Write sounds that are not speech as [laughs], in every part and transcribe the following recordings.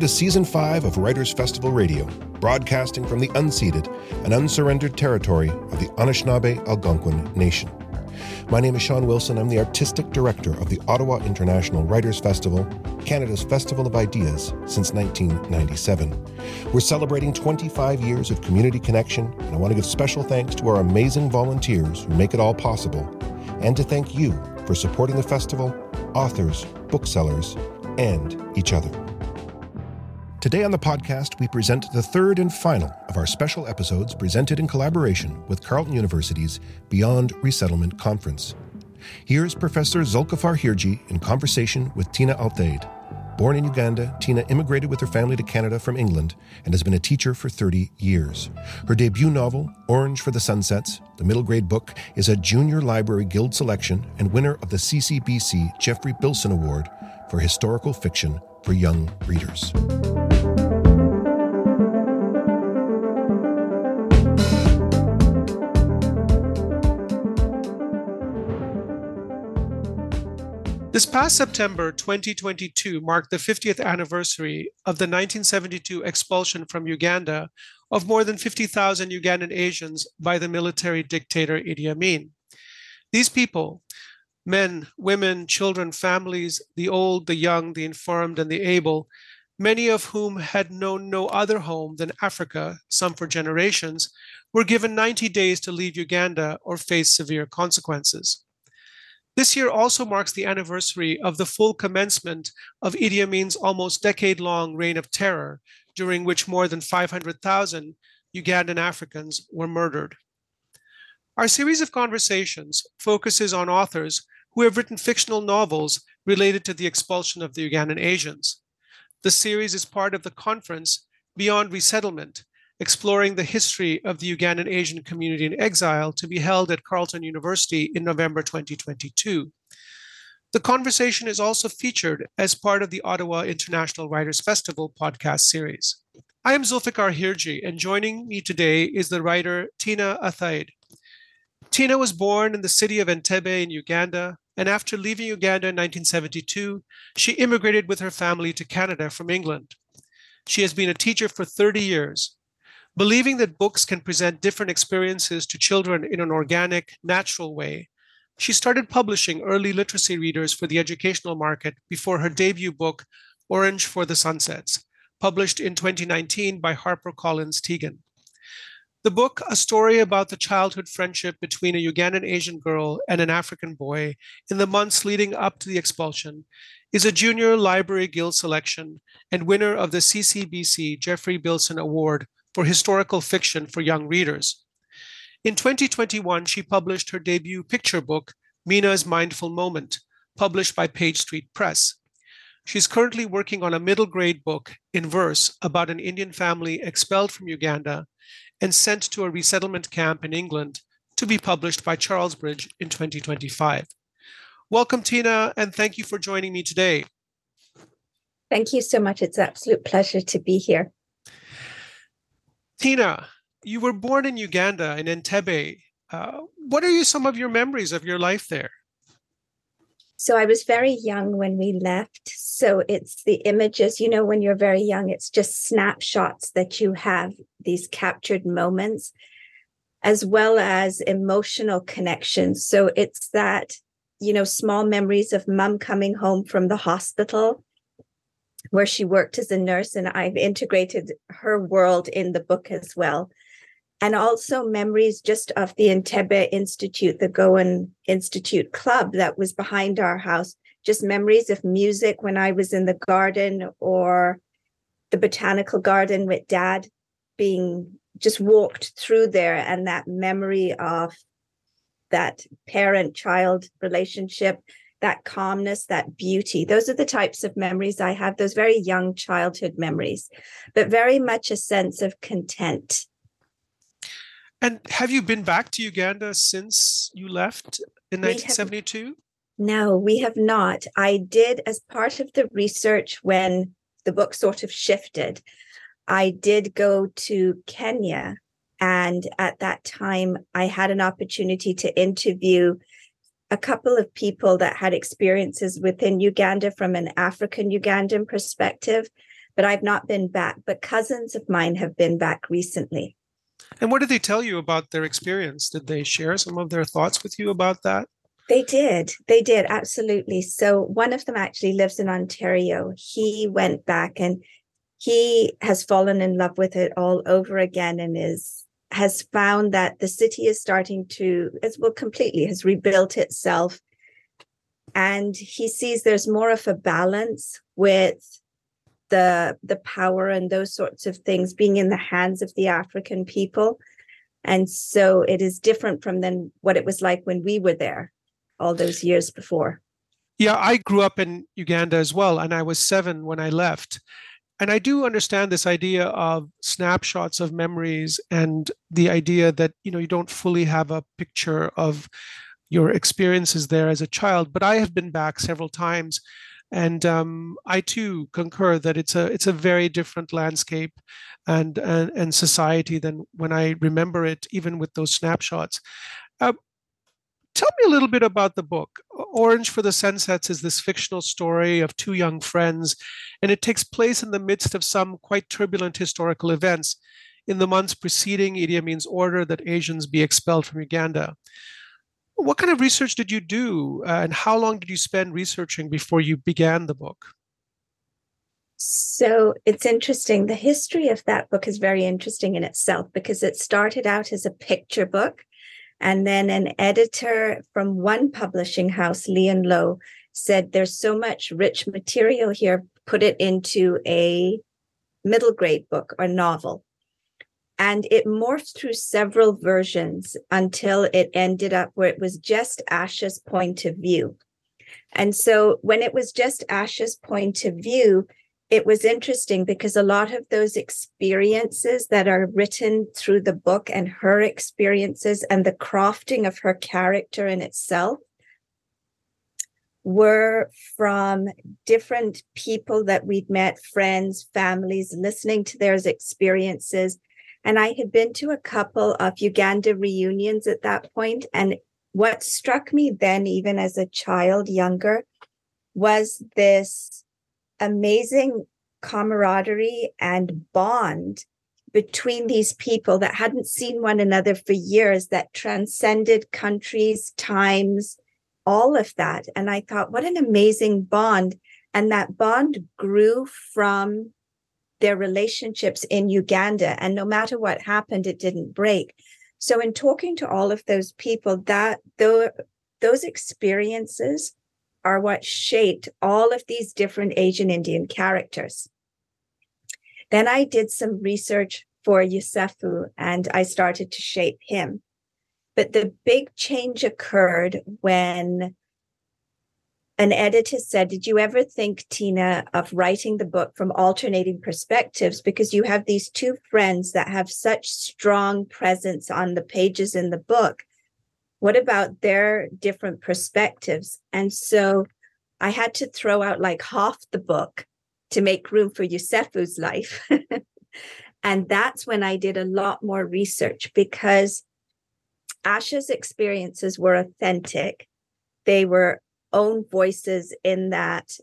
To Season 5 of Writers Festival Radio, broadcasting from the unceded and unsurrendered territory of the Anishinaabe Algonquin Nation. My name is Sean Wilson. I'm the Artistic Director of the Ottawa International Writers Festival, Canada's Festival of Ideas since 1997. We're celebrating 25 years of community connection, and I want to give special thanks to our amazing volunteers who make it all possible, and to thank you for supporting the festival, authors, booksellers, and each other. Today on the podcast, we present the third and final of our special episodes presented in collaboration with Carleton University's Beyond Resettlement Conference. Here's Professor Zulfikar Hirji in conversation with Tina Athaide. Born in Uganda, Tina immigrated with her family to Canada from England and has been a teacher for 30 years. Her debut novel, Orange for the Sunsets, the middle grade book, is a Junior Library Guild selection and winner of the CCBC Geoffrey Bilson Award for historical fiction for young readers. This past September 2022 marked the 50th anniversary of the 1972 expulsion from Uganda of more than 50,000 Ugandan Asians by the military dictator Idi Amin. These people, men, women, children, families, the old, the young, the infirmed, and the able, many of whom had known no other home than Africa, some for generations, were given 90 days to leave Uganda or face severe consequences. This year also marks the anniversary of the full commencement of Idi Amin's almost decade long reign of terror, during which more than 500,000 Ugandan Africans were murdered. Our series of conversations focuses on authors who have written fictional novels related to the expulsion of the Ugandan Asians. The series is part of the conference Beyond Resettlement, exploring the history of the Ugandan Asian community in exile to be held at Carleton University in November 2022. The conversation is also featured as part of the Ottawa International Writers Festival podcast series. I am Zulfikar Hirji, and joining me today is the writer Tina Athaide. Tina was born in the city of Entebbe in Uganda, and after leaving Uganda in 1972, she immigrated with her family to Canada from England. She has been a teacher for 30 years, Believing that books can present different experiences to children in an organic, natural way, she started publishing early literacy readers for the educational market before her debut book, Orange for the Sunsets, published in 2019 by HarperCollins Tegen. The book, a story about the childhood friendship between a Ugandan Asian girl and an African boy in the months leading up to the expulsion, is a Junior Library Guild selection and winner of the CCBC Geoffrey Bilson Award for historical fiction for young readers. In 2021, she published her debut picture book, Mina's Mindful Moment, published by Page Street Press. She's currently working on a middle grade book in verse about an Indian family expelled from Uganda and sent to a resettlement camp in England to be published by Charlesbridge in 2025. Welcome, Tina, and thank you for joining me today. Thank you so much. It's an absolute pleasure to be here. Tina, you were born in Uganda in Entebbe. Uh, what are you, some of your memories of your life there? So I was very young when we left. So it's the images, you know, when you're very young, it's just snapshots that you have, these captured moments, as well as emotional connections. So it's that, you know, small memories of mom coming home from the hospital where she worked as a nurse, and I've integrated her world in the book as well. And also memories just of the Entebbe Institute, the Goan Institute Club that was behind our house, just memories of music when I was in the garden or the botanical garden with dad being just walked through there and that memory of that parent child relationship that calmness, that beauty. Those are the types of memories I have, those very young childhood memories, but very much a sense of content. And have you been back to Uganda since you left in 1972? No, we have not. I did, as part of the research when the book sort of shifted, I did go to Kenya. And at that time, I had an opportunity to interview a couple of people that had experiences within Uganda from an African Ugandan perspective. but I've not been back. But cousins of mine have been back recently. And what did they tell you about their experience? Did they share some of their thoughts with you about that? They did. They did. Absolutely. So one of them actually lives in Ontario. He went back and he has fallen in love with it all over again and is has found that the city is starting to as well completely has rebuilt itself and he sees there's more of a balance with the the power and those sorts of things being in the hands of the african people and so it is different from then what it was like when we were there all those years before. Yeah, I grew up in Uganda as well, and I was seven when I left. And I do understand this idea of snapshots of memories and the idea that you know you don't fully have a picture of your experiences there as a child. But I have been back several times, and um, I too concur that it's a it's a very different landscape and and, and society than when I remember it, even with those snapshots. Uh, Tell me a little bit about the book. Orange for the Sunsets is this fictional story of two young friends, and it takes place in the midst of some quite turbulent historical events in the months preceding Idi Amin's order that Asians be expelled from Uganda. What kind of research did you do, uh, and how long did you spend researching before you began the book? So it's interesting. The history of that book is very interesting in itself because it started out as a picture book and then an editor from one publishing house, Lee and Low, said there's so much rich material here, put it into a middle grade book or novel. And it morphed through several versions until it ended up where it was just Asha's point of view. And so when it was just Asha's point of view, it was interesting because a lot of those experiences that are written through the book and her experiences and the crafting of her character in itself were from different people that we'd met, friends, families, listening to their experiences. And I had been to a couple of Uganda reunions at that point, And what struck me then, even as a child younger, was this amazing camaraderie and bond between these people that hadn't seen one another for years that transcended countries, times, all of that. And I thought, what an amazing bond. And that bond grew from their relationships in Uganda. And no matter what happened, it didn't break. So in talking to all of those people, that those experiences are what shaped all of these different Asian Indian characters. Then I did some research for Yusufu and I started to shape him. But the big change occurred when an editor said, Did you ever think, Tina, of writing the book from alternating perspectives? Because you have these two friends that have such strong presence on the pages in the book what about their different perspectives? And so I had to throw out like half the book to make room for Yusufu's life. [laughs] and that's when I did a lot more research because Asha's experiences were authentic. They were own voices in that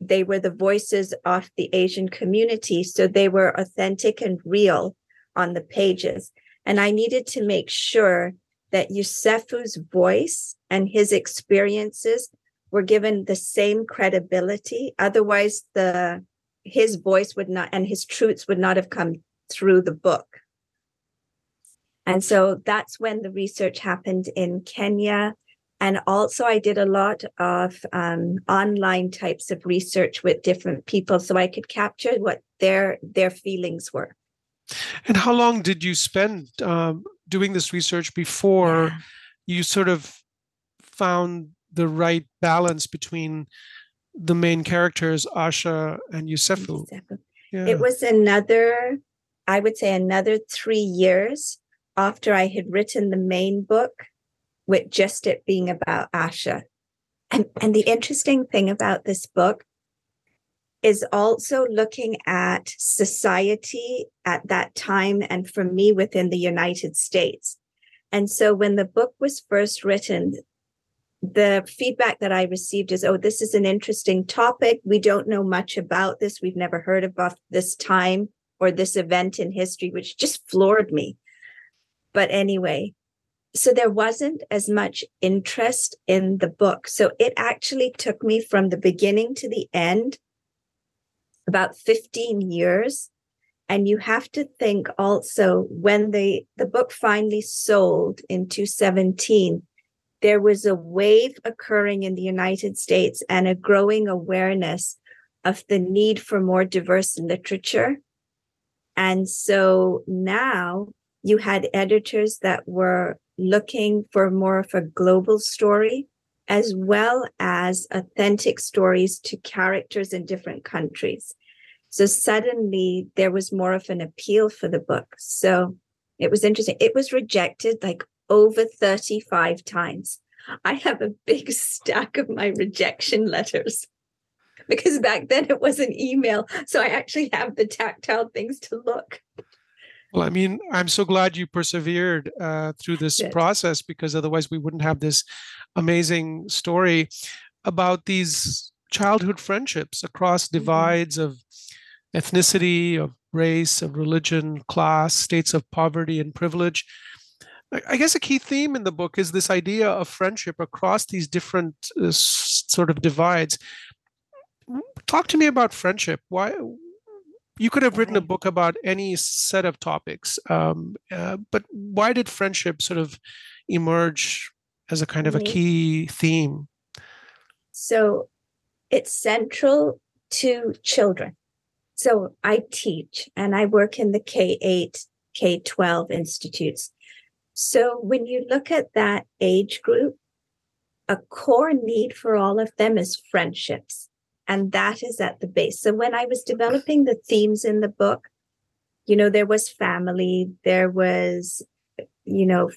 they were the voices of the Asian community. So they were authentic and real on the pages. And I needed to make sure that Yusufu's voice and his experiences were given the same credibility. Otherwise, the his voice would not and his truths would not have come through the book. And so that's when the research happened in Kenya. And also, I did a lot of um, online types of research with different people, so I could capture what their their feelings were. And how long did you spend um, doing this research before yeah. you sort of found the right balance between the main characters, Asha and Yusufu. Yeah. It was another, I would say, another three years after I had written the main book, with just it being about Asha. And, and the interesting thing about this book is also looking at society at that time and for me within the United States. And so when the book was first written, the feedback that I received is, oh, this is an interesting topic. We don't know much about this. We've never heard about this time or this event in history, which just floored me. But anyway, so there wasn't as much interest in the book. So it actually took me from the beginning to the end about 15 years. And you have to think also when the, the book finally sold in 2017, there was a wave occurring in the United States and a growing awareness of the need for more diverse literature. And so now you had editors that were looking for more of a global story as well as authentic stories to characters in different countries. So suddenly there was more of an appeal for the book. So it was interesting. It was rejected like over 35 times. I have a big [laughs] stack of my rejection letters [laughs] because back then it was an email. So I actually have the tactile things to look. Well, I mean, I'm so glad you persevered uh, through this Good. process because otherwise we wouldn't have this amazing story about these childhood friendships across mm-hmm. divides mm-hmm. of ethnicity, of race, of religion, class, states of poverty and privilege. I guess a key theme in the book is this idea of friendship across these different uh, sort of divides. Talk to me about friendship. Why you could have written a book about any set of topics, um, uh, but why did friendship sort of emerge as a kind of a key theme? So it's central to children. So I teach and I work in the K 8, K 12 institutes. So when you look at that age group, a core need for all of them is friendships. And that is at the base. So when I was developing the themes in the book, you know, there was family, there was, you know,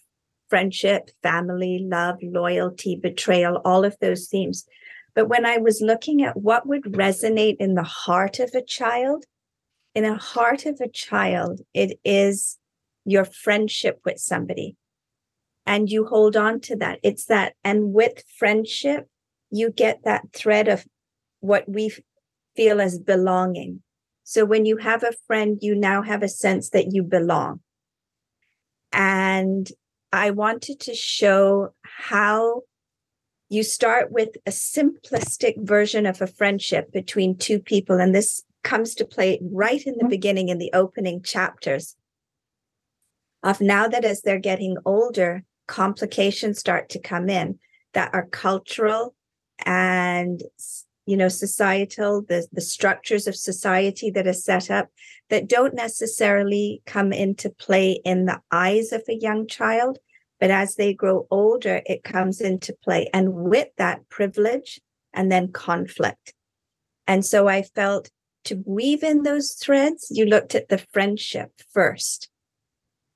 friendship, family, love, loyalty, betrayal, all of those themes. But when I was looking at what would resonate in the heart of a child, in the heart of a child, it is your friendship with somebody. And you hold on to that. It's that. And with friendship, you get that thread of what we feel as belonging. So when you have a friend, you now have a sense that you belong. And I wanted to show how you start with a simplistic version of a friendship between two people. And this comes to play right in the mm-hmm. beginning in the opening chapters of now that as they're getting older, complications start to come in that are cultural and you know societal the the structures of society that are set up that don't necessarily come into play in the eyes of a young child but as they grow older it comes into play and with that privilege and then conflict. And so i felt to weave in those threads you looked at the friendship first.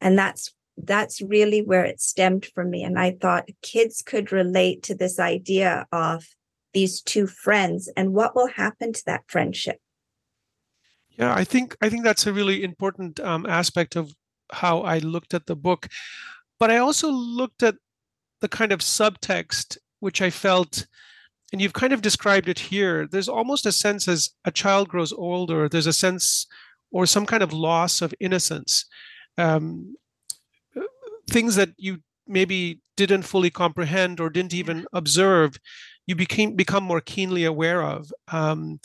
And that's that's really where it stemmed from me. And i thought kids could relate to this idea of these two friends and what will happen to that friendship. Yeah i think i think that's a really important um, aspect of how i looked at the book but i also looked at the kind of subtext which i felt and you've kind of described it here there's almost a sense as a child grows older there's a sense or some kind of loss of innocence um, things that you maybe didn't fully comprehend or didn't even observe you became become more keenly aware of. Um,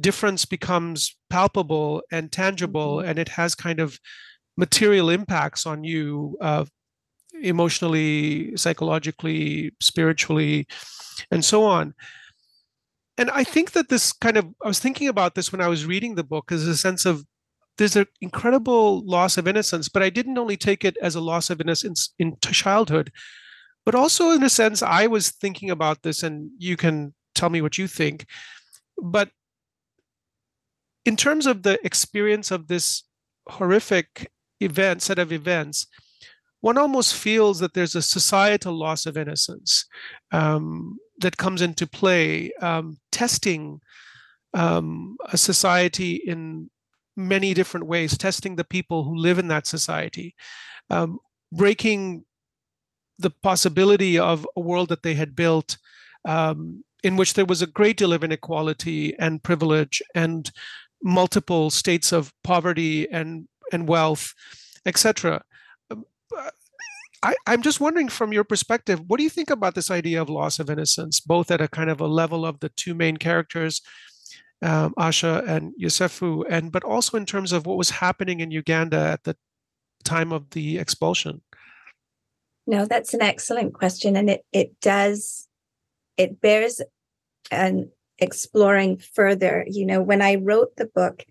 difference becomes palpable and tangible, mm-hmm. and it has kind of material impacts on you uh, emotionally, psychologically, spiritually, and so on. And I think that this kind of, I was thinking about this when I was reading the book, as a sense of there's an incredible loss of innocence, but I didn't only take it as a loss of innocence in childhood, but also, in a sense, I was thinking about this, and you can tell me what you think. But in terms of the experience of this horrific event, set of events, one almost feels that there's a societal loss of innocence um, that comes into play, um, testing um, a society in many different ways, testing the people who live in that society, um, breaking the possibility of a world that they had built um, in which there was a great deal of inequality and privilege and multiple states of poverty and and wealth, etc. I, I'm just wondering from your perspective, what do you think about this idea of loss of innocence, both at a kind of a level of the two main characters, um, Asha and Yosefu, and but also in terms of what was happening in Uganda at the time of the expulsion? No, that's an excellent question, and it it does it bears an exploring further. You know, when I wrote the book,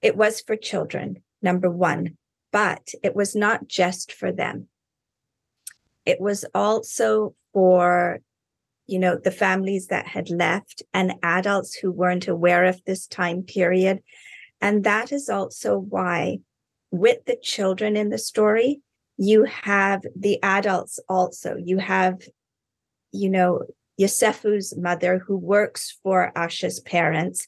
it was for children, number one, but it was not just for them. It was also for, you know, the families that had left and adults who weren't aware of this time period. And that is also why, with the children in the story, you have the adults also. You have, you know, Yosefu's mother, who works for Asha's parents.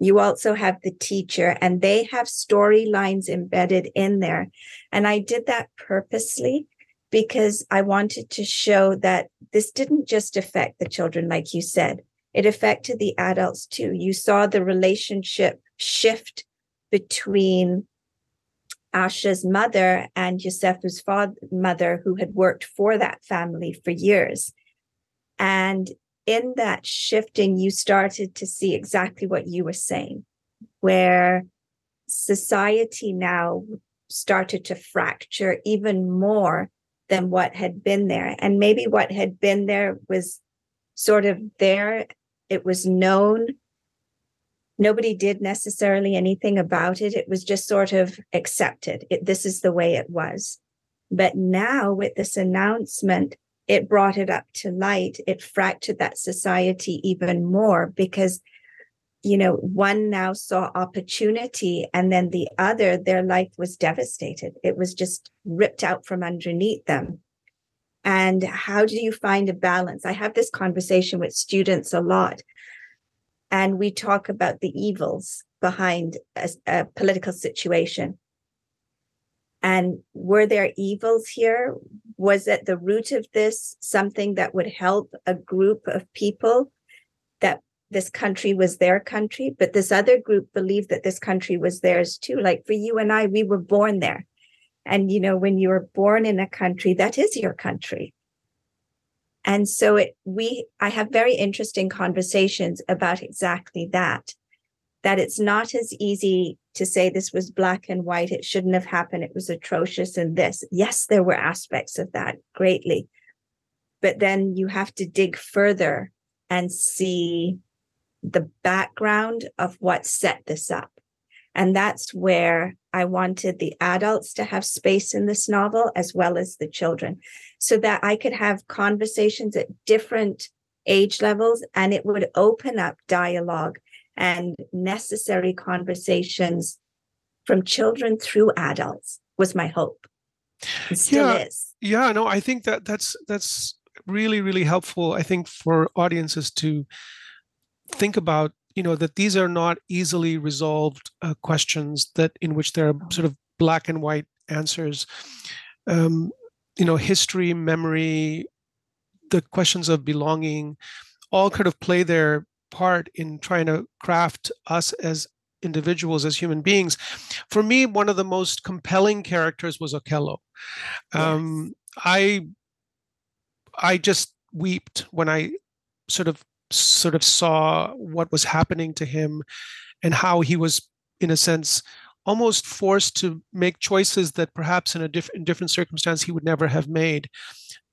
You also have the teacher, and they have storylines embedded in there. And I did that purposely because I wanted to show that this didn't just affect the children, like you said, it affected the adults too. You saw the relationship shift between Asha's mother and Yosefu's father, mother, who had worked for that family for years. And in that shifting, you started to see exactly what you were saying, where society now started to fracture even more than what had been there. And maybe what had been there was sort of there, it was known. Nobody did necessarily anything about it. It was just sort of accepted. It, this is the way it was. But now, with this announcement, it brought it up to light. It fractured that society even more because, you know, one now saw opportunity and then the other, their life was devastated. It was just ripped out from underneath them. And how do you find a balance? I have this conversation with students a lot, and we talk about the evils behind a, a political situation. And were there evils here? Was at the root of this something that would help a group of people that this country was their country, but this other group believed that this country was theirs too? Like for you and I, we were born there. And, you know, when you were born in a country, that is your country. And so it, we, I have very interesting conversations about exactly that, that it's not as easy to say this was black and white, it shouldn't have happened, it was atrocious and this. Yes, there were aspects of that greatly. But then you have to dig further and see the background of what set this up. And that's where I wanted the adults to have space in this novel as well as the children so that I could have conversations at different age levels and it would open up dialogue and necessary conversations from children through adults was my hope. It still yeah, is. Yeah, no, I think that that's that's really really helpful. I think for audiences to think about you know that these are not easily resolved uh, questions that in which there are sort of black and white answers um, you know history memory the questions of belonging all kind of play their part in trying to craft us as individuals as human beings. For me one of the most compelling characters was okello. Um, yes. i i just wept when i sort of sort of saw what was happening to him and how he was in a sense almost forced to make choices that perhaps in a different in different circumstance he would never have made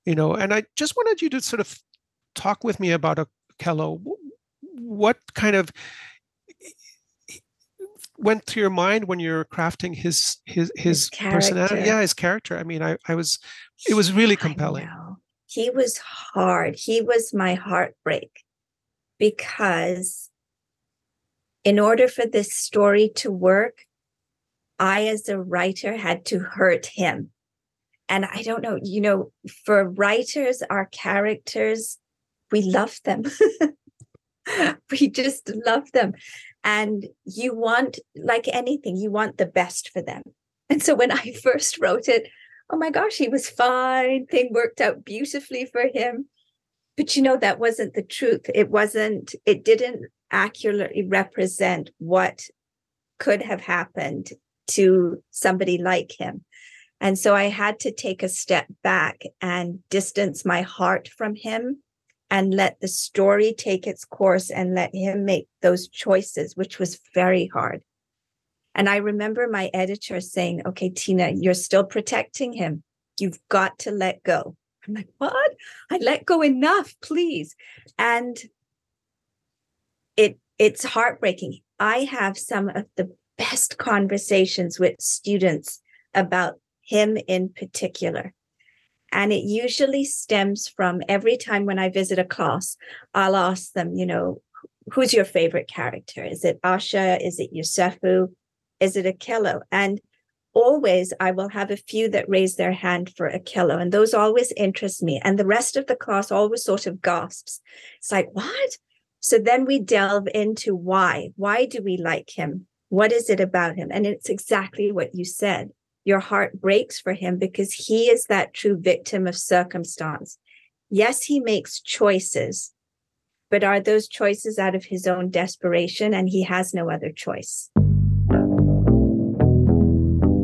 you know. And i just wanted you to sort of talk with me about okello what kind of went through your mind when you're crafting his his his, his personality? yeah his character. I mean i i was it was really compelling. he was hard. He was my heartbreak because in order for this story to work i as a writer had to hurt him. And i don't know you know for writers our characters we love them [laughs] [laughs] we just love them. And you want, like anything, you want the best for them. And so when I [laughs] first wrote it, oh my gosh, he was fine. Thing worked out beautifully for him. But you know, that wasn't the truth. It wasn't, it didn't accurately represent what could have happened to somebody like him. And so I had to take a step back and distance my heart from him and let the story take its course and let him make those choices, which was very hard. And I remember my editor saying, okay, Tina, you're still protecting him. You've got to let go. I'm like, what? I let go enough, please. And it it's heartbreaking. I have some of the best conversations with students about him in particular. And it usually stems from every time when I visit a class, I'll ask them, you know, who's your favorite character? Is it Asha? Is it Yusufu? Is it Okello? And always I will have a few that raise their hand for Okello, and those always interest me. And the rest of the class always sort of gasps. It's like, what? So then we delve into why. Why do we like him? What is it about him? And it's exactly what you said. Your heart breaks for him because he is that true victim of circumstance. Yes, he makes choices, but are those choices out of his own desperation and he has no other choice?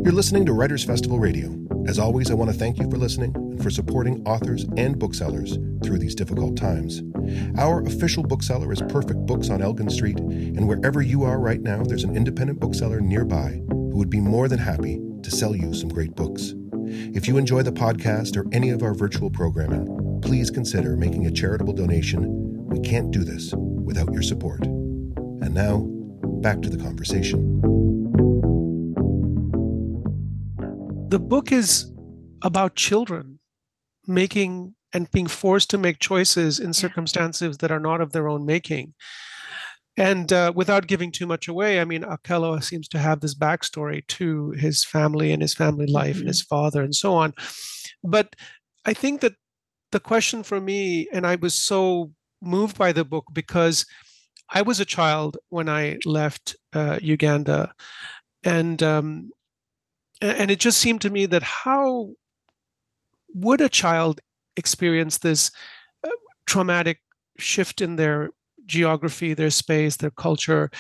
You're listening to Writers Festival Radio. As always, I want to thank you for listening and for supporting authors and booksellers through these difficult times. Our official bookseller is Perfect Books on Elgin Street, and wherever you are right now, there's an independent bookseller nearby who would be more than happy to sell you some great books. If you enjoy the podcast or any of our virtual programming, please consider making a charitable donation. We can't do this without your support. And now, back to the conversation. the book is about children making and being forced to make choices in circumstances that are not of their own making. And uh, without giving too much away, I mean, Okello seems to have this backstory to his family and his family life mm-hmm. and his father and so on. But I think that the question for me, and I was so moved by the book because I was a child when I left uh, Uganda. And um, and it just seemed to me that how would a child experience this uh, traumatic shift in their geography, their space, their culture,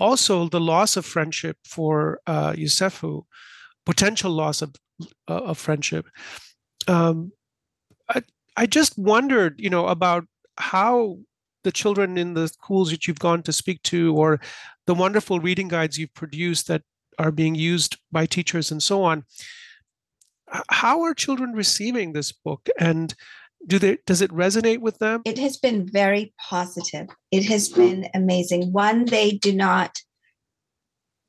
also the loss of friendship for uh, Yusufu, potential loss of uh, of friendship. Um, I, I just wondered, you know, about how the children in the schools that you've gone to speak to, or the wonderful reading guides you've produced that are being used by teachers and so on how are children receiving this book and do they does it resonate with them? It has been very positive. It has been amazing. One they do not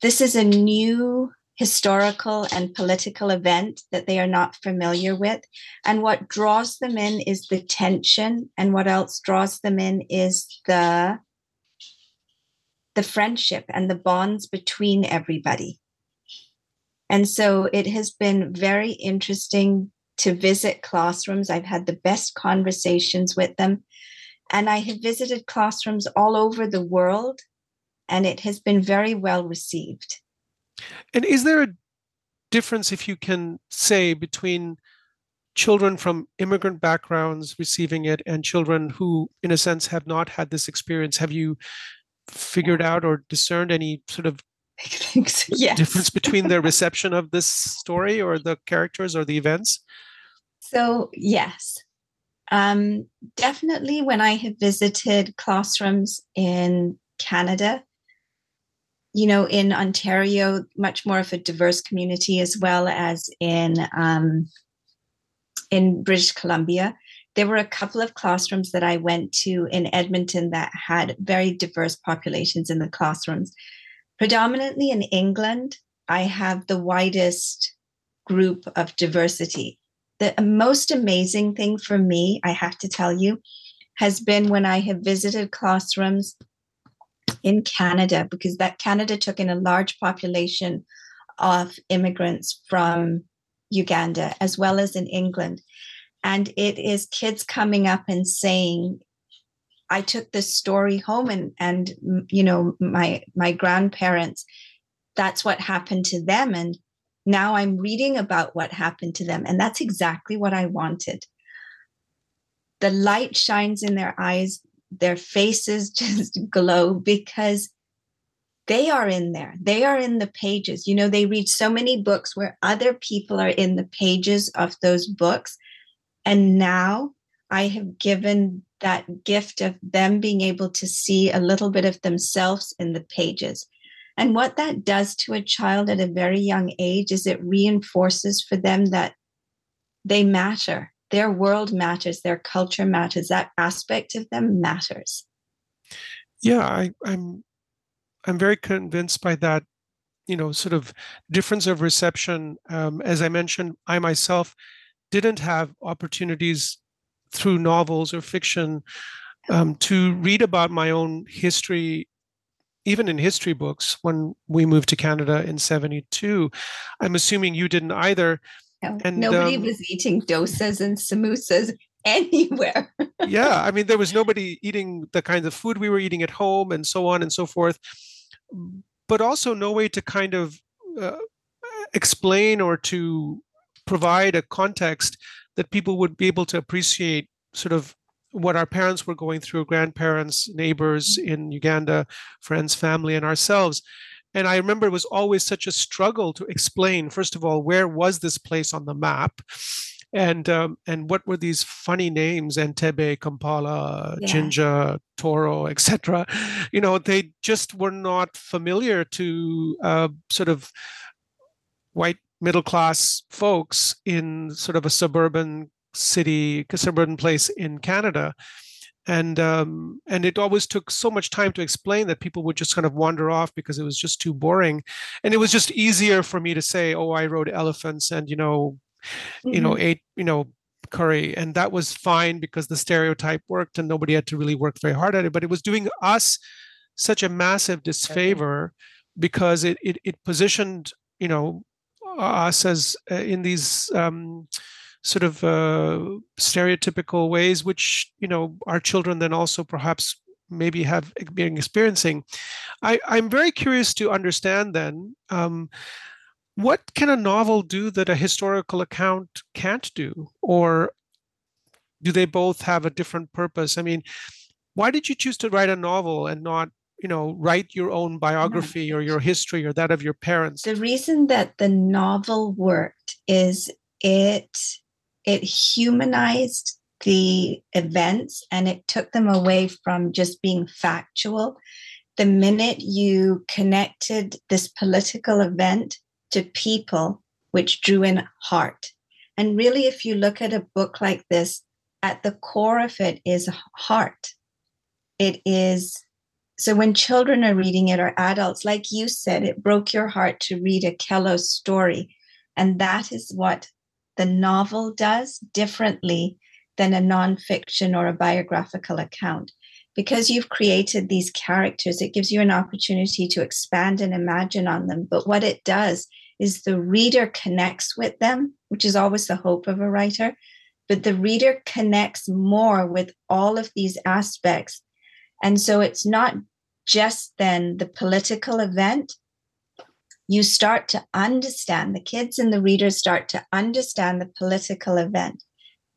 this is a new historical and political event that they are not familiar with. And what draws them in is the tension. And what else draws them in is the the friendship and the bonds between everybody. And so it has been very interesting to visit classrooms. I've had the best conversations with them. And I have visited classrooms all over the world, and it has been very well received. And is there a difference, if you can say, between children from immigrant backgrounds receiving it and children who, in a sense, have not had this experience? Have you figured out or discerned any sort of yes. difference between the [laughs] reception of this story or the characters or the events? So, yes. Um, definitely when I have visited classrooms in Canada, you know, in Ontario, much more of a diverse community as well as in um, in British Columbia there were a couple of classrooms that I went to in Edmonton that had very diverse populations in the classrooms. Predominantly in England, I have the widest group of diversity. The most amazing thing for me, I have to tell you, has been when I have visited classrooms in Canada, because that Canada took in a large population of immigrants from Uganda, as well as in England and it is kids coming up and saying i took this story home and and you know my my grandparents that's what happened to them and Now I'm reading about what happened to them. And that's exactly what I wanted. The light shines in their eyes, their faces [laughs] just glow because they are in there. They are in the pages. You know, they read so many books where other people are in the pages of those books. And now I have given that gift of them being able to see a little bit of themselves in the pages. And what that does to a child at a very young age is it reinforces for them that they matter. Their world matters, their culture matters, that aspect of them matters. Yeah, I, I'm I'm very convinced by that, you know, sort of difference of reception. Um, as I mentioned, I myself didn't have opportunities through novels or fiction um, to read about my own history even in history books when we moved to canada in 72 i'm assuming you didn't either. No, and nobody um, was eating dosas and samosas [laughs] anywhere. Yeah i mean there was nobody eating the kinds of food we were eating at home and so on and so forth. But also no way to kind of uh, explain or to provide a context that people would be able to appreciate sort of what our parents were going through, grandparents, neighbors in Uganda, friends, family, and ourselves. And I remember it was always such a struggle to explain, first of all, where was this place on the map? And um, and what were these funny names, Entebbe, Kampala, yeah. Jinja, Toro, etc. You know, they just were not familiar to uh, sort of white middle class folks in sort of a suburban city, a suburban place in Canada. And um, and it always took so much time to explain that people would just kind of wander off because it was just too boring, and it was just easier for me to say, "Oh, I rode elephants and you know, mm-hmm. you know, mm-hmm. ate you know curry," and that was fine because the stereotype worked and nobody had to really work very hard at it. But it was doing us such a massive disfavor because it it, it positioned you know us as uh, in these um, sort of uh, stereotypical ways, which you know our children then also perhaps maybe have been experiencing. I, I'm very curious to understand then. Um, what can a novel do that a historical account can't do or do they both have a different purpose i mean why did you choose to write a novel and not you know write your own biography or your history or that of your parents. The reason that the novel worked is it it humanized the events and it took them away from just being factual. The minute you connected this political event to people which drew in heart. And really if you look at a book like this at the core of it is heart. It is so when children are reading it or adults, like you said, it broke your heart to read Okello story. And that is what the novel does differently than a nonfiction or a biographical account. Because you've created these characters, it gives you an opportunity to expand and imagine on them. But what it does is the reader connects with them, which is always the hope of a writer. But the reader connects more with all of these aspects and so it's not just then the political event. You start to understand, the kids and the readers start to understand the political event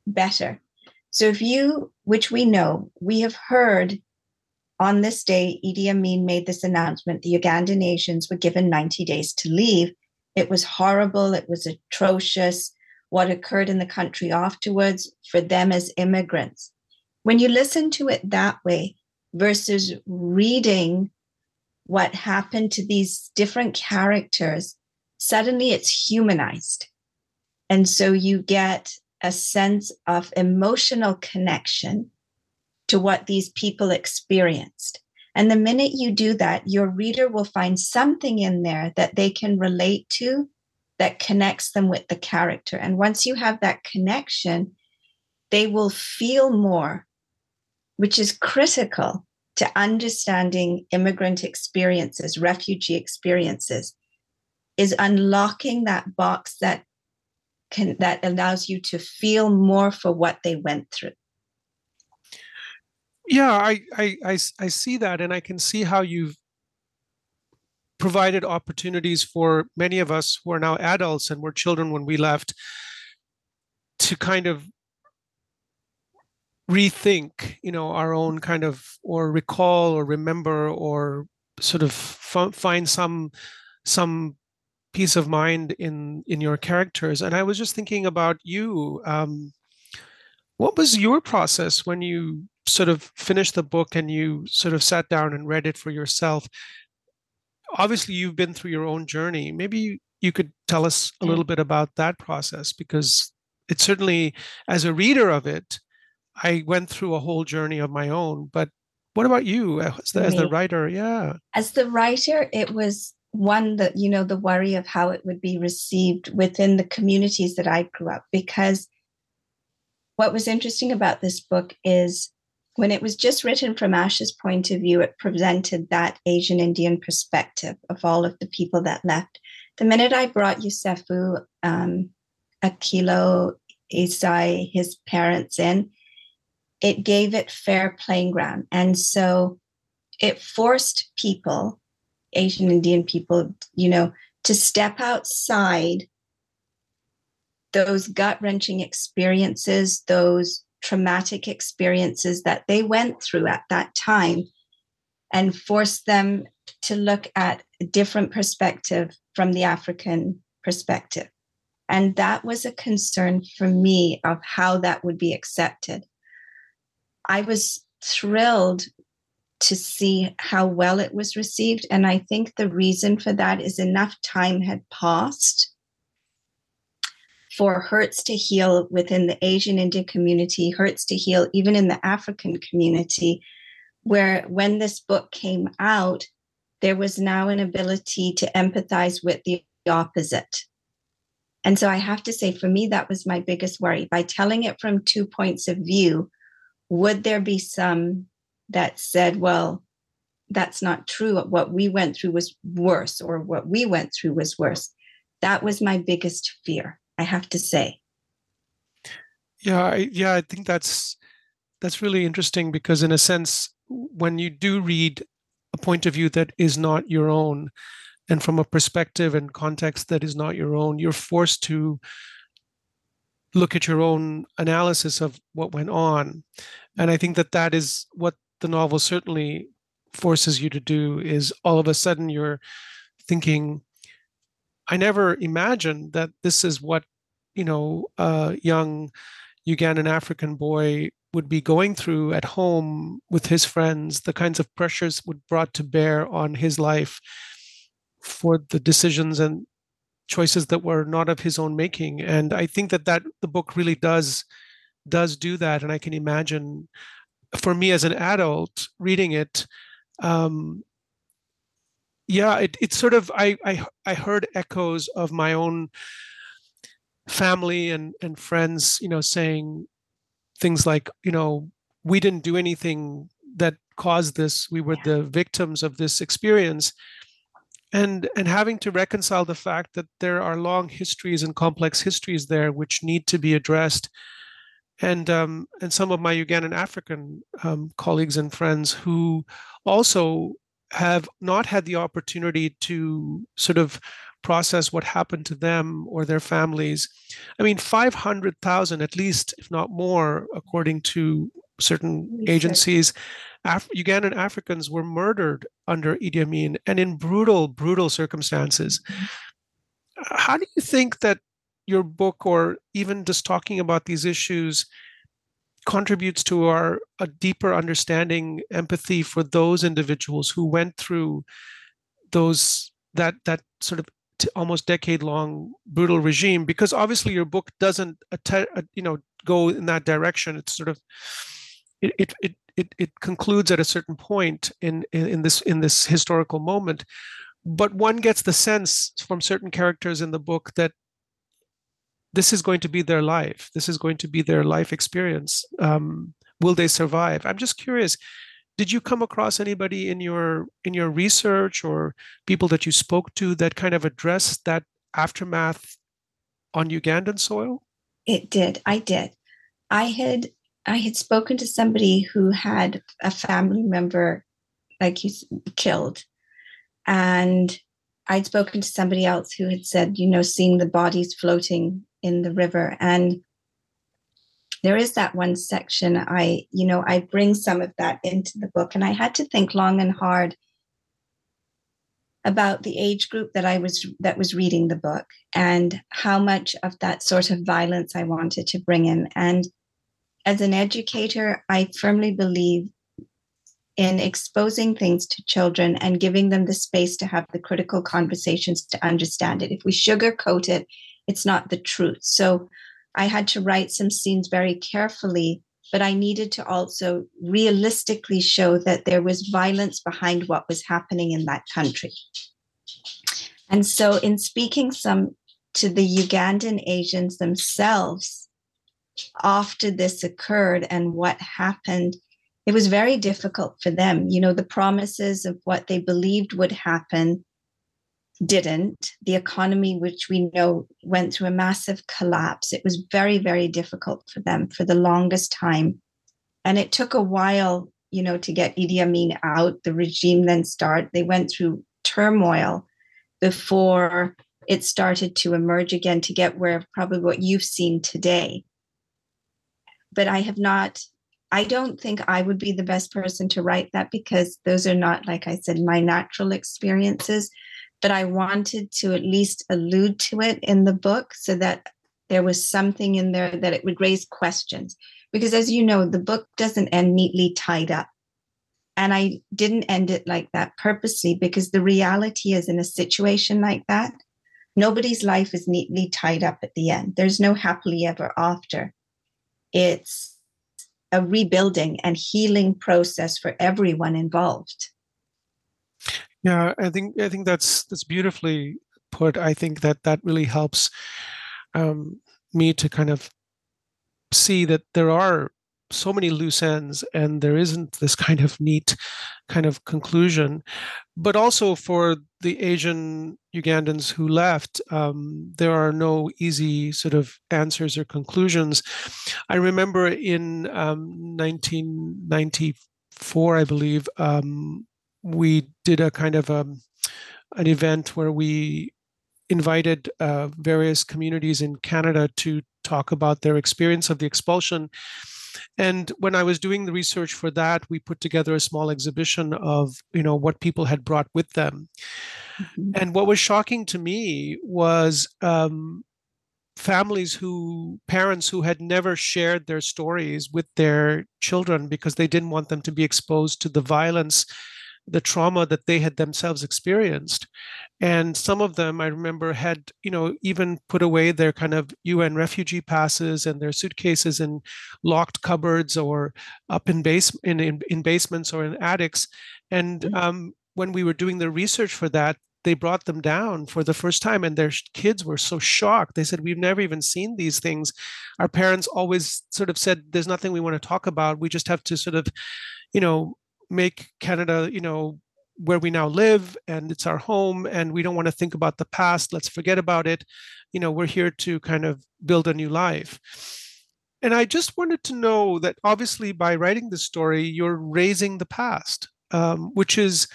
better. So if you, which we know, we have heard on this day, Idi Amin made this announcement the Ugandan Asians were given 90 days to leave. It was horrible, it was atrocious what occurred in the country afterwards for them as immigrants. When you listen to it that way, versus reading what happened to these different characters, suddenly it's humanized. And so you get a sense of emotional connection to what these people experienced. And the minute you do that, your reader will find something in there that they can relate to that connects them with the character. And once you have that connection, they will feel more which is critical to understanding immigrant experiences, refugee experiences, is unlocking that box that can that allows you to feel more for what they went through. Yeah, I I I, I see that, and I can see how you've provided opportunities for many of us who are now adults and were children when we left to kind of rethink you know our own kind of or recall or remember or sort of f- find some some peace of mind in in your characters. And i was just thinking about you um, what was your process when you sort of finished the book and you sort of sat down and read it for yourself? Obviously you've been through your own journey. Maybe you could tell us a little bit about that process because it certainly as a reader of it i went through a whole journey of my own but what about you? As the, as the writer yeah. As the writer it was one that you know the worry of how it would be received within the communities that i grew up because what was interesting about this book is when it was just written from Ash's point of view, it presented that Asian Indian perspective of all of the people that left. The minute I brought Yusefu, um, Okello, Isai, his parents in, it gave it fair playing ground. And so it forced people, Asian Indian people, you know, to step outside those gut wrenching experiences, those traumatic experiences that they went through at that time and forced them to look at a different perspective from the African perspective. And that was a concern for me of how that would be accepted. I was thrilled to see how well it was received. And I think the reason for that is enough time had passed for hurts to heal within the Asian Indian community, hurts to heal even in the African community, where when this book came out, there was now an ability to empathize with the opposite. And so I have to say, for me, that was my biggest worry. By telling it from two points of view, would there be some that said, well, that's not true. What we went through was worse, or what we went through was worse. That was my biggest fear. I have to say. Yeah, I, yeah, I think that's that's really interesting because, in a sense, when you do read a point of view that is not your own, and from a perspective and context that is not your own, you're forced to look at your own analysis of what went on, and I think that that is what the novel certainly forces you to do. Is all of a sudden you're thinking I never imagined that this is what, you know, a young Ugandan African boy would be going through at home with his friends, the kinds of pressures would brought to bear on his life for the decisions and choices that were not of his own making. And I think that that the book really does does do that. And I can imagine for me as an adult reading it, um, yeah it, it's sort of I, I i heard echoes of my own family and and friends you know saying things like you know we didn't do anything that caused this we were yeah. the victims of this experience and and having to reconcile the fact that there are long histories and complex histories there which need to be addressed and um, and some of my Ugandan African um, colleagues and friends who also have not had the opportunity to sort of process what happened to them or their families. I mean, 500,000 at least, if not more, according to certain agencies, Af- Ugandan Africans were murdered under Idi Amin and in brutal, brutal circumstances. How do you think that your book, or even just talking about these issues, contributes to our a deeper understanding empathy for those individuals who went through those that that sort of almost decade long brutal regime because obviously your book doesn't uh, you know go in that direction it's sort of it it it it, concludes at a certain point in, in in this in this historical moment but one gets the sense from certain characters in the book that this is going to be their life. This is going to be their life experience. Um, will they survive? I'm just curious. Did you come across anybody in your in your research or people that you spoke to that kind of addressed that aftermath on Ugandan soil? It did. I did. I had I had spoken to somebody who had a family member like he's killed, and I'd spoken to somebody else who had said, you know, seeing the bodies floating in the river. And there is that one section I, you know, I bring some of that into the book. And I had to think long and hard about the age group that I was that was reading the book and how much of that sort of violence I wanted to bring in. And as an educator, I firmly believe in exposing things to children and giving them the space to have the critical conversations to understand it. If we sugarcoat it, it's not the truth. So I had to write some scenes very carefully, but I needed to also realistically show that there was violence behind what was happening in that country. And so, in speaking some to the Ugandan Asians themselves after this occurred and what happened, it was very difficult for them. You know, the promises of what they believed would happen didn't. The economy, which we know went through a massive collapse, it was very, very difficult for them for the longest time. And it took a while, you know, to get Idi Amin out. The regime then start. they went through turmoil before it started to emerge again to get where probably what you've seen today. But I have not, I don't think I would be the best person to write that because those are not, like I said, my natural experiences but I wanted to at least allude to it in the book so that there was something in there that it would raise questions. Because as you know, the book doesn't end neatly tied up. And I didn't end it like that purposely because the reality is in a situation like that, nobody's life is neatly tied up at the end. There's no happily ever after. It's a rebuilding and healing process for everyone involved. Yeah, I think I think that's that's beautifully put. I think that that really helps um, me to kind of see that there are so many loose ends and there isn't this kind of neat kind of conclusion but also for the asian ugandans who left um, there are no easy sort of answers or conclusions i remember in um, 1994 i believe um, we did a kind of a, um, an event where we invited uh, various communities in Canada to talk about their experience of the expulsion. And when I was doing the research for that, we put together a small exhibition of, you know, what people had brought with them. Mm-hmm. And what was shocking to me was um, families who parents who had never shared their stories with their children because they didn't want them to be exposed to the violence the trauma that they had themselves experienced. And some of them i remember had you know even put away their kind of un refugee passes and their suitcases in locked cupboards or up in base in, in, in basements or in attics. And mm-hmm. um, when we were doing the research for that they brought them down for the first time and their kids were so shocked. They said we've never even seen these things. Our parents always sort of said there's nothing we want to talk about. We just have to sort of you know make Canada, you know, where we now live and it's our home and we don't want to think about the past. Let's forget about it. You know, we're here to kind of build a new life. And I just wanted to know that obviously by writing this story, you're raising the past, um, which is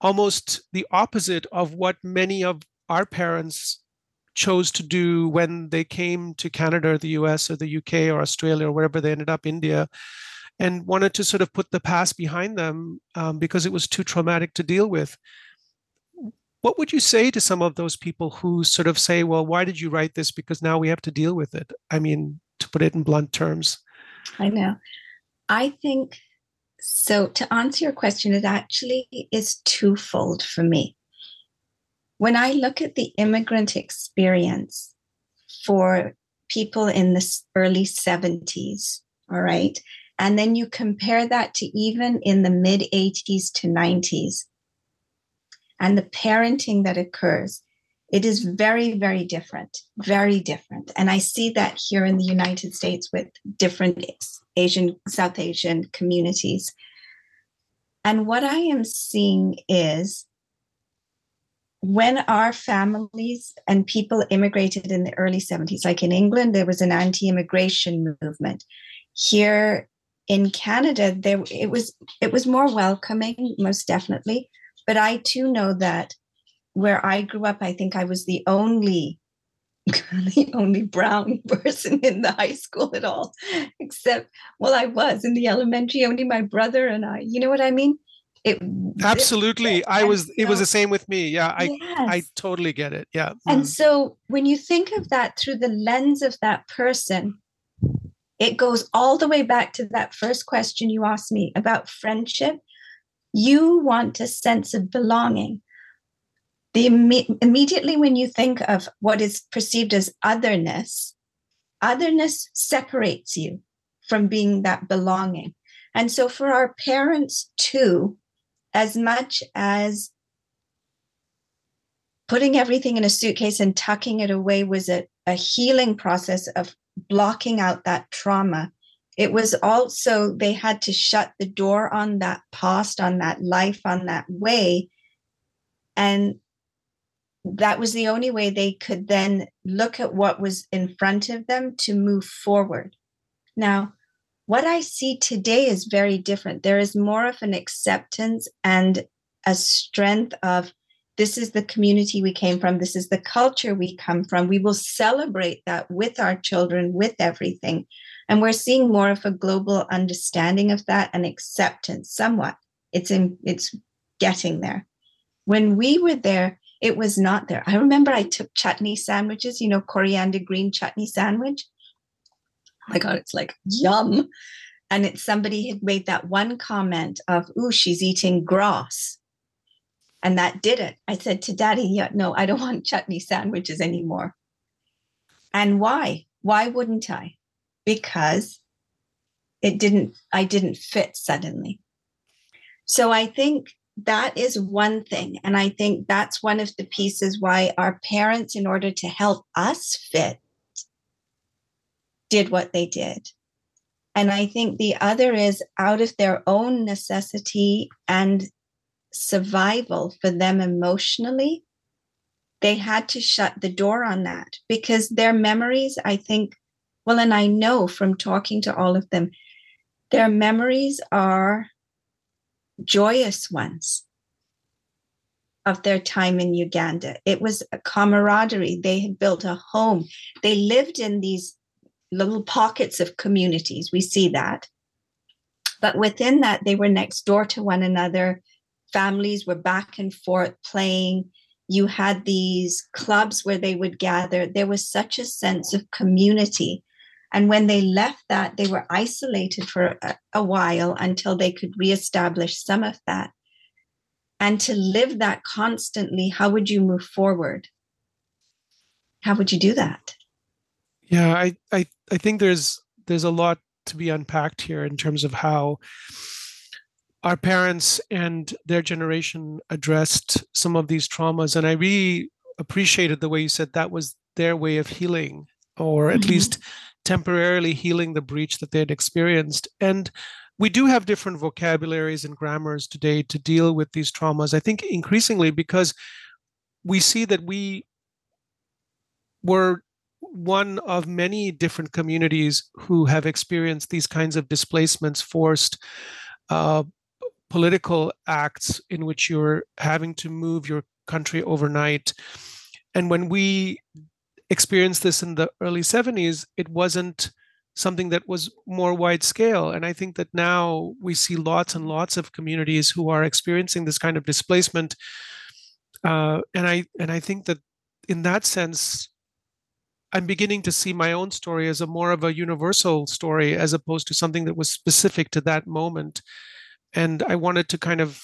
almost the opposite of what many of our parents chose to do when they came to Canada or the US or the UK or Australia or wherever they ended up, India and wanted to sort of put the past behind them um, because it was too traumatic to deal with. What would you say to some of those people who sort of say, well, why did you write this? Because now we have to deal with it. I mean, to put it in blunt terms. I know. I think so. To answer your question, it actually is twofold for me. When I look at the immigrant experience for people in the early 70s, all right, and then you compare that to even in the mid 80s to 90s and the parenting that occurs. It is very, very different, very different. And I see that here in the United States with different Asian, South Asian communities. And what I am seeing is when our families and people immigrated in the early 70s, like in England, there was an anti immigration movement. Here in Canada, there it was it was more welcoming, most definitely. But I too know that where I grew up, I think I was the only [laughs] the only brown [laughs] person in the high school at all, except well, I was in the elementary, only my brother and I. You know what I mean? It absolutely. It, I was. It was the same with me. Yeah, I yes. I totally get it. Yeah. And mm. so when you think of that through the lens of that person, it goes all the way back to that first question you asked me about friendship. You want a sense of belonging. The imme- immediately when you think of what is perceived as otherness, otherness separates you from being that belonging. And so for our parents too, as much as putting everything in a suitcase and tucking it away was a, a healing process of blocking out that trauma. It was also, they had to shut the door on that past, on that life, on that way. And that was the only way they could then look at what was in front of them to move forward. Now, what I see today is very different. There is more of an acceptance and a strength of this is the community we came from. This is the culture we come from. We will celebrate that with our children, with everything. And we're seeing more of a global understanding of that and acceptance somewhat. It's in, it's getting there. When we were there, it was not there. I remember I took chutney sandwiches, you know, coriander green chutney sandwich. Oh my God, it's like yum. And it's somebody had made that one comment of, ooh, she's eating grass. And that did it. I said to daddy, yeah, no, I don't [laughs] want chutney sandwiches anymore. And why? Why wouldn't I? Because it didn't, I didn't fit suddenly. So I think that is one thing. And I think that's one of the pieces why our parents, in order to help us fit, did what they did. And I think the other is out of their own necessity and survival for them emotionally, they had to shut the door on that because their memories, I think, well, and I know from talking to all of them, their memories are joyous ones of their time in Uganda. It was a camaraderie. They had built a home. They lived in these little pockets of communities. We see that. But within that, they were next door to one another families were back and forth playing. You had these clubs where they would gather. There was such a sense of community. And when they left that, they were isolated for a, a while until they could reestablish some of that. And to live that constantly, how would you move forward? How would you do that? Yeah, I, I, I think there's there's a lot to be unpacked here in terms of how our parents and their generation addressed some of these traumas. And I really appreciated the way you said that was their way of healing, or at mm-hmm. least temporarily healing the breach that they had experienced. And we do have different vocabularies and grammars today to deal with these traumas. I think increasingly because we see that we were one of many different communities who have experienced these kinds of displacements, forced uh, political acts in which you're having to move your country overnight. And when we experienced this in the early 70s, it wasn't something that was more wide scale. And I think that now we see lots and lots of communities who are experiencing this kind of displacement. Uh, and I and I think that in that sense, I'm beginning to see my own story as a more of a universal story as opposed to something that was specific to that moment and I wanted to kind of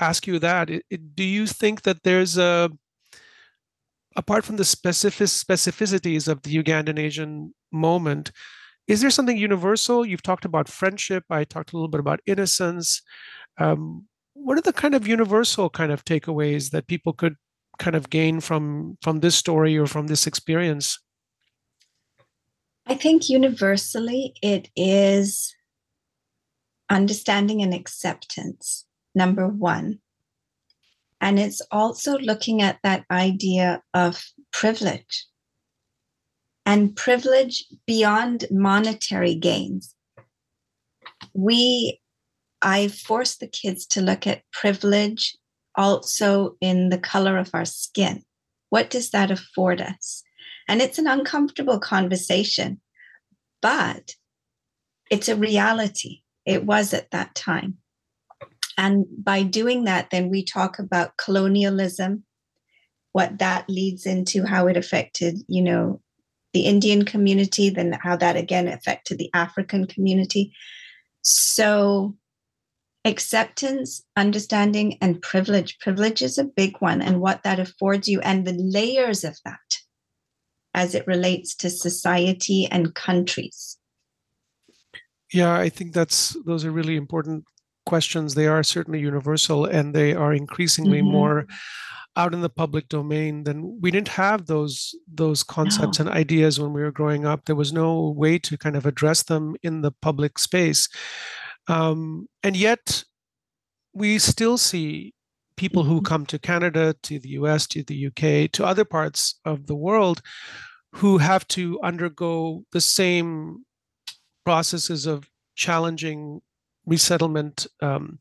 ask you that. It, it, do you think that there's a, apart from the specific specificities of the Ugandan Asian moment, is there something universal? You've talked about friendship. I talked a little bit about innocence. Um, what are the kind of universal kind of takeaways that people could kind of gain from from this story or from this experience? I think universally it is understanding and acceptance, number one. And it's also looking at that idea of privilege and privilege beyond monetary gains. We, I force the kids to look at privilege also in the color of our skin. What does that afford us? And it's an uncomfortable conversation, but it's a reality. It was at that time. And by doing that, then we talk about colonialism, what that leads into, how it affected, you know, the Indian community, then how that again affected the African community. So acceptance, understanding, and privilege. Privilege is a big one, and what that affords you, and the layers of that as it relates to society and countries. Yeah, I think that's those are really important questions. They are certainly universal, and they are increasingly mm-hmm. more out in the public domain then we didn't have those those concepts no. and ideas when we were growing up there was no way to kind of address them in the public space um, and yet, we still see people who mm-hmm. come to Canada, to the US, to the UK, to other parts of the world who have to undergo the same processes of challenging resettlement. Um,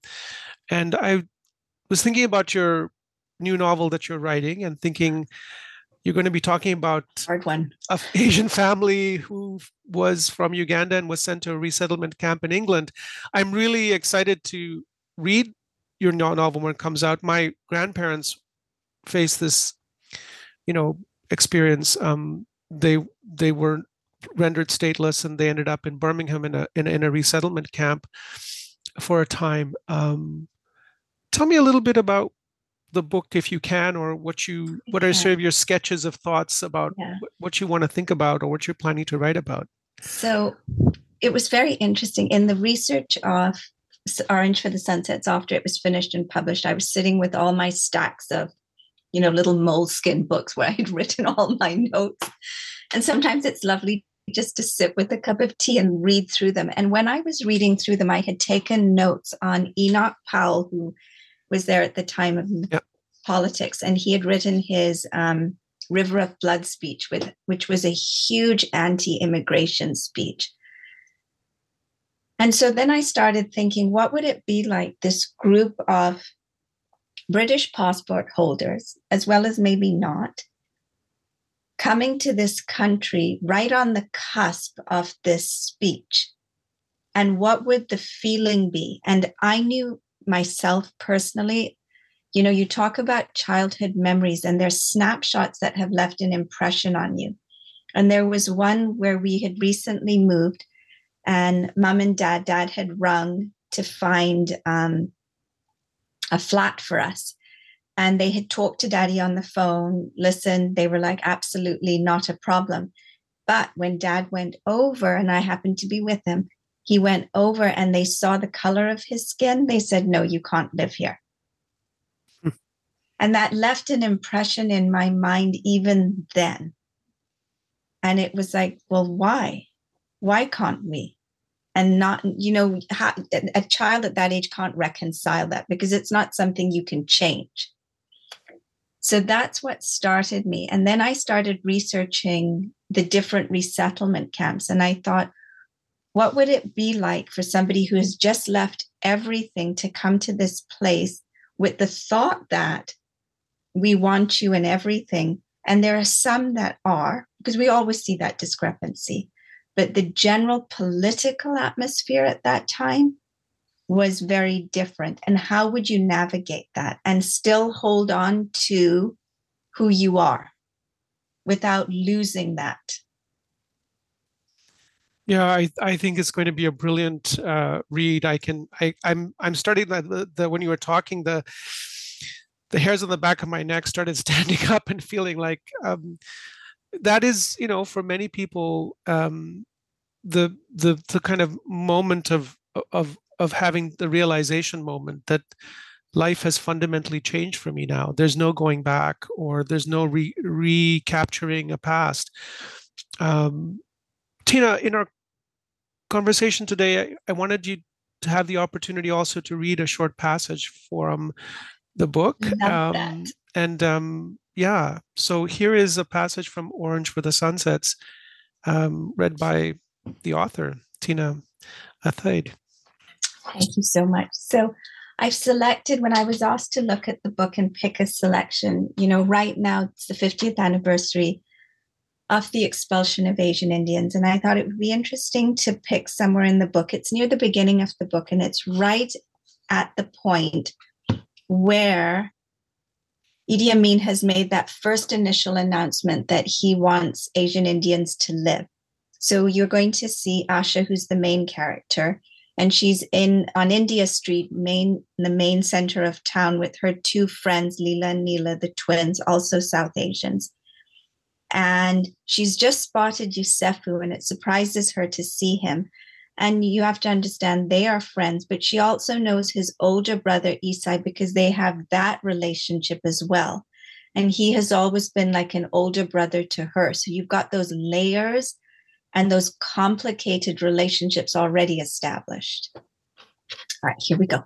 and I was thinking about your new novel that you're writing and thinking, you're going to be talking about Hard one. a Asian family who was from Uganda and was sent to a resettlement camp in England. I'm really excited to read your novel when it comes out. My grandparents faced this, you know, experience. Um, they they were rendered stateless and they ended up in Birmingham in a in, in a resettlement camp for a time. Um, tell me a little bit about the book if you can or what you what are sort of your sketches of thoughts about yeah. what you want to think about or what you're planning to write about so it was very interesting in the research of orange for the sunsets after it was finished and published i was sitting with all my stacks of you know little moleskin books where [laughs] i'd written all my notes and sometimes it's lovely just to sit with a cup of tea and read through them and when i was reading through them i had taken notes on enoch powell who was there at the time of yep. politics, and he had written his um, River of Blood speech, with, which was a huge anti immigration speech. And so then I started thinking, what would it be like this group of British passport holders, as well as maybe not, coming to this country right on the cusp of this speech? And what would the feeling be? And I knew myself personally, you know, you talk about childhood memories and there's snapshots that have left an impression on you. And there was one where we had recently moved and mom and dad, dad had rung to find um, a flat for us. And they had talked to daddy on the phone, listened. They were like, absolutely not a problem. But when dad went over and I happened to be with him, he went over and they saw the color of his skin. They said, No, you can't live here. And that left an impression in my mind even then. And it was like, Well, why? Why can't we? And not, you know, a child at that age can't reconcile that because it's not something you can change. So that's what started me. And then I started researching the different resettlement camps. And I thought, what would it be like for somebody who has just left everything to come to this place with the thought that we want you and everything? And there are some that are, because we always see that discrepancy. But the general political atmosphere at that time was very different. And how would you navigate that and still hold on to who you are without losing that? Yeah, I, I think it's going to be a brilliant uh, read. I can I I'm I'm starting the, the, when you were talking the the hairs on the back of my neck started [laughs] standing up and feeling like um, that is you know for many people um, the the the kind of moment of of of having the realization moment that life has fundamentally changed for me now. There's no going back or there's no re- recapturing a past. Um, Tina, in our conversation today, I, I, wanted you to have the opportunity also to read a short passage from the book. Um, and um, yeah, so here is a passage from Orange for the Sunsets, um, read by the author, Tina Athaide. Thank you so much. So, I've selected when I was asked to look at the book and pick a selection. You know, right now it's the 50th anniversary of the expulsion of Asian Indians. And I thought it would be interesting to pick somewhere in the book. It's near the beginning of the book, and it's right at the point where Idi Amin has made that first initial announcement that he wants Asian Indians to live. So you're going to see Asha, who's the main character, and she's in on India Street, main the main center of town, with her two friends, Leela and Neela, the twins, also South Asians. And she's just spotted Yusefu, and it surprises her to see him. And you have to understand they are friends, but she also knows his older brother Isai because they have that relationship as well. And he has always been like an older brother to her. So you've got those layers and those complicated relationships already established. All right, here we go.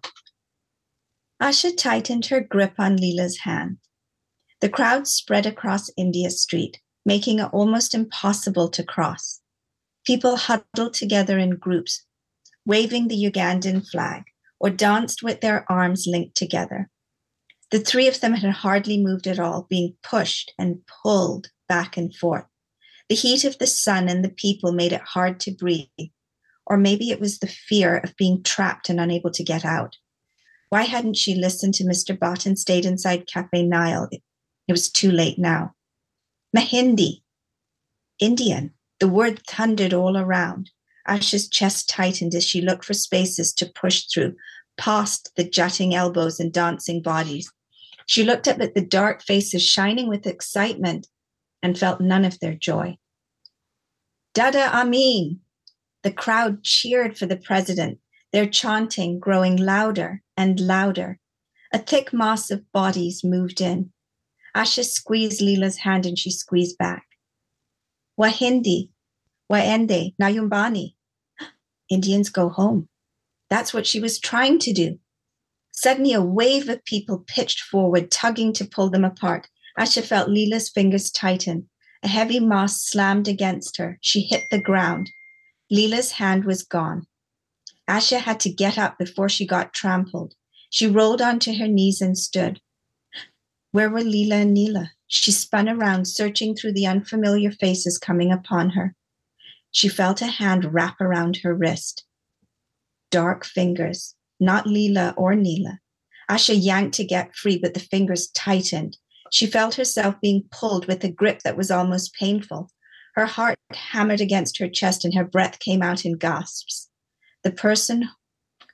Asha tightened her grip on Leela's hand. The crowd spread across India Street, making it almost impossible to cross. People huddled together in groups, waving the Ugandan flag, or danced with their arms linked together. The three of them had hardly moved at all, being pushed and pulled back and forth. The heat of the sun and the people made it hard to breathe. Or maybe it was the fear of being trapped and unable to get out. Why hadn't she listened to Mr. Bott and stayed inside Cafe Nile? It, was too late now. Mahindi, Indian. The word thundered all around. Asha's chest tightened as she looked for spaces to push through, past the jutting elbows and dancing bodies. She looked up at the dark faces shining with excitement and felt none of their joy. Dada Amin! The crowd cheered for the president, their chanting growing louder and louder. A thick mass of bodies moved in. Asha squeezed Leela's hand and she squeezed back. Wahindi, Waende, Nayumbani. [gasps] Indians go home. That's what she was trying to do. Suddenly, a wave of people pitched forward, tugging to pull them apart. Asha felt Leela's fingers tighten. A heavy mass slammed against her. She hit the ground. Leela's hand was gone. Asha had to get up before she got trampled. She rolled onto her knees and stood. Where were Leela and Neela? She spun around, searching through the unfamiliar faces coming upon her. She felt a hand wrap around her wrist. Dark fingers, not Leela or Neela. Asha yanked to get free, but the fingers tightened. She felt herself being pulled with a grip that was almost painful. Her heart hammered against her chest and her breath came out in gasps. The person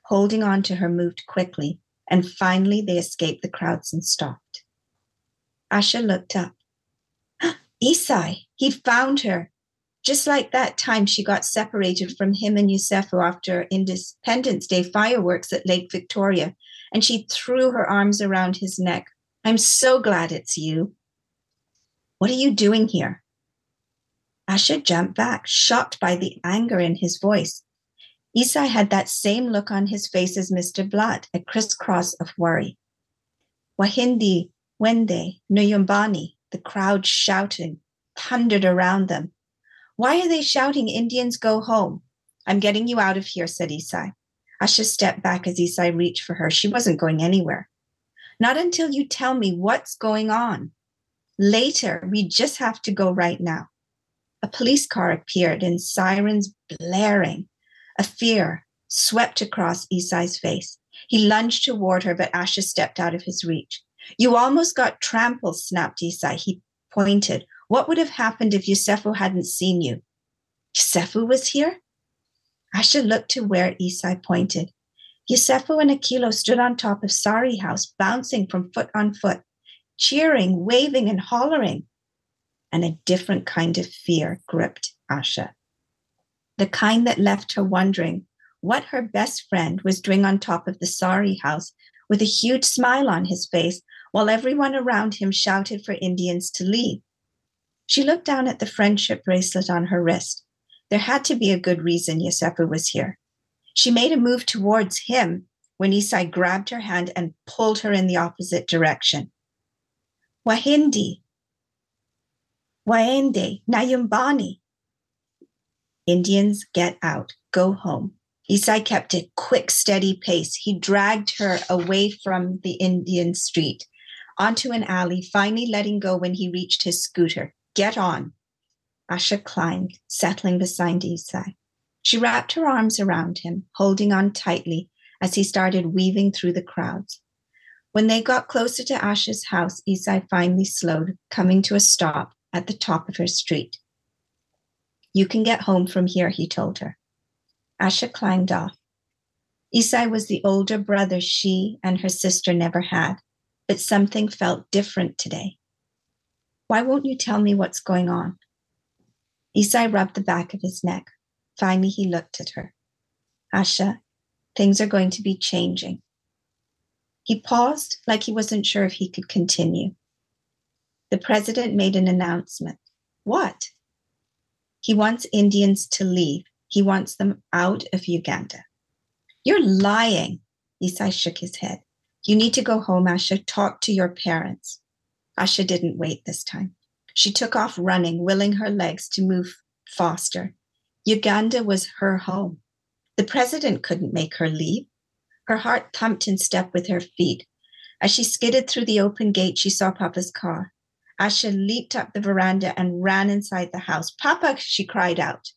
holding on to her moved quickly, and finally they escaped the crowds and stopped. Asha looked up. [gasps] Isai, he found her. Just like that time she got separated from him and Yusefu after Independence Day fireworks at Lake Victoria, and she threw her arms around his neck. I'm so glad it's you. What are you doing here? Asha jumped back, shocked by the anger in his voice. Isai had that same look on his face as Mr. Blatt, a crisscross of worry. Wahindi Wende, Nuyumbani, the crowd shouting, thundered around them. Why are they shouting, Indians go home? I'm getting you out of here, said Isai. Asha stepped back as Isai reached for her. She wasn't going anywhere. Not until you tell me what's going on. Later, we just have to go right now. A police car appeared and sirens blaring. A fear swept across Isai's face. He lunged toward her, but Asha stepped out of his reach. You almost got trampled, snapped Isai. He pointed. What would have happened if Yusefu hadn't seen you? Yusefu was here? Asha looked to where Isai pointed. Yusefu and Okello stood on top of Sari House, bouncing from foot on foot, cheering, waving, and hollering. And a different kind of fear gripped Asha. The kind that left her wondering what her best friend was doing on top of the Sari house with a huge smile on his face while everyone around him shouted for Indians to leave. She looked down at the friendship bracelet on her wrist. There had to be a good reason Yosefu was here. She made a move towards him when Isai grabbed her hand and pulled her in the opposite direction. Wahindi, Waende, Nayumbani. Indians, get out, go home. Isai kept a quick, steady pace. He dragged her away from the Indian street onto an alley, finally letting go when he reached his scooter. Get on. Asha climbed, settling beside Isai. She wrapped her arms around him, holding on tightly as he started weaving through the crowds. When they got closer to Asha's house, Isai finally slowed, coming to a stop at the top of her street. You can get home from here, he told her. Asha climbed off. Isai was the older brother she and her sister never had, but something felt different today. Why won't you tell me what's going on? Isai rubbed the back of his neck. Finally, he looked at her. Asha, things are going to be changing. He paused like he wasn't sure if he could continue. The president made an announcement. What? He wants Indians to leave. He wants them out of Uganda. You're lying. Isai shook his head. You need to go home, Asha. Talk to your parents. Asha didn't wait this time. She took off running, willing her legs to move faster. Uganda was her home. The president couldn't make her leave. Her heart thumped in step with her feet. As she skidded through the open gate, she saw Papa's car. Asha leaped up the veranda and ran inside the house. Papa, she cried out.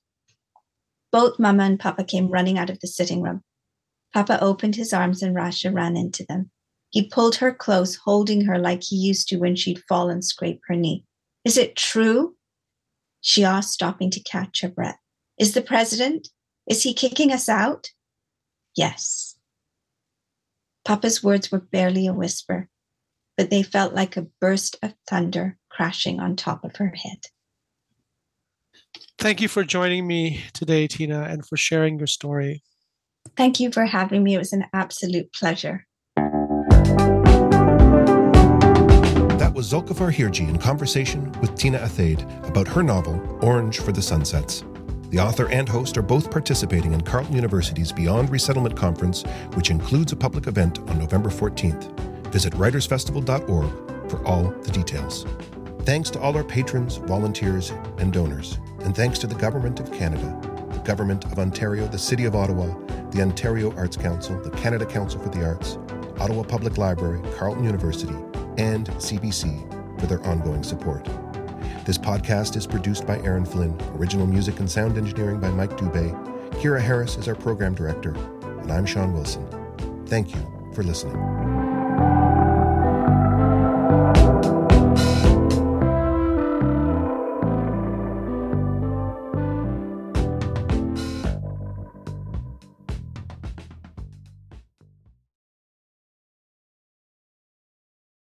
Both Mama and Papa came running out of the sitting room. Papa opened his arms and Asha ran into them. He pulled her close, holding her like he used to when she'd fall and scrape her knee. Is it true? She asked, stopping to catch her breath. Is the president? Is he kicking us out? Yes. Papa's words were barely a whisper, but they felt like a burst of thunder crashing on top of her head. Thank you for joining me today, Tina, and for sharing your story. Thank you for having me. It was an absolute pleasure. That was Zulfikar Hirji in conversation with Tina Athaide about her novel, Orange for the Sunsets. The author and host are both participating in Carleton University's Beyond Resettlement Conference, which includes a public event on November 14th. Visit writersfestival.org for all the details. Thanks to all our patrons, volunteers, and donors. And thanks to the Government of Canada, the Government of Ontario, the City of Ottawa, the Ontario Arts Council, the Canada Council for the Arts, Ottawa Public Library, Carleton University, and CBC for their ongoing support. This podcast is produced by Aaron Flynn, original music and sound engineering by Mike Dubé. Kira Harris is our program director, and I'm Sean Wilson. Thank you for listening.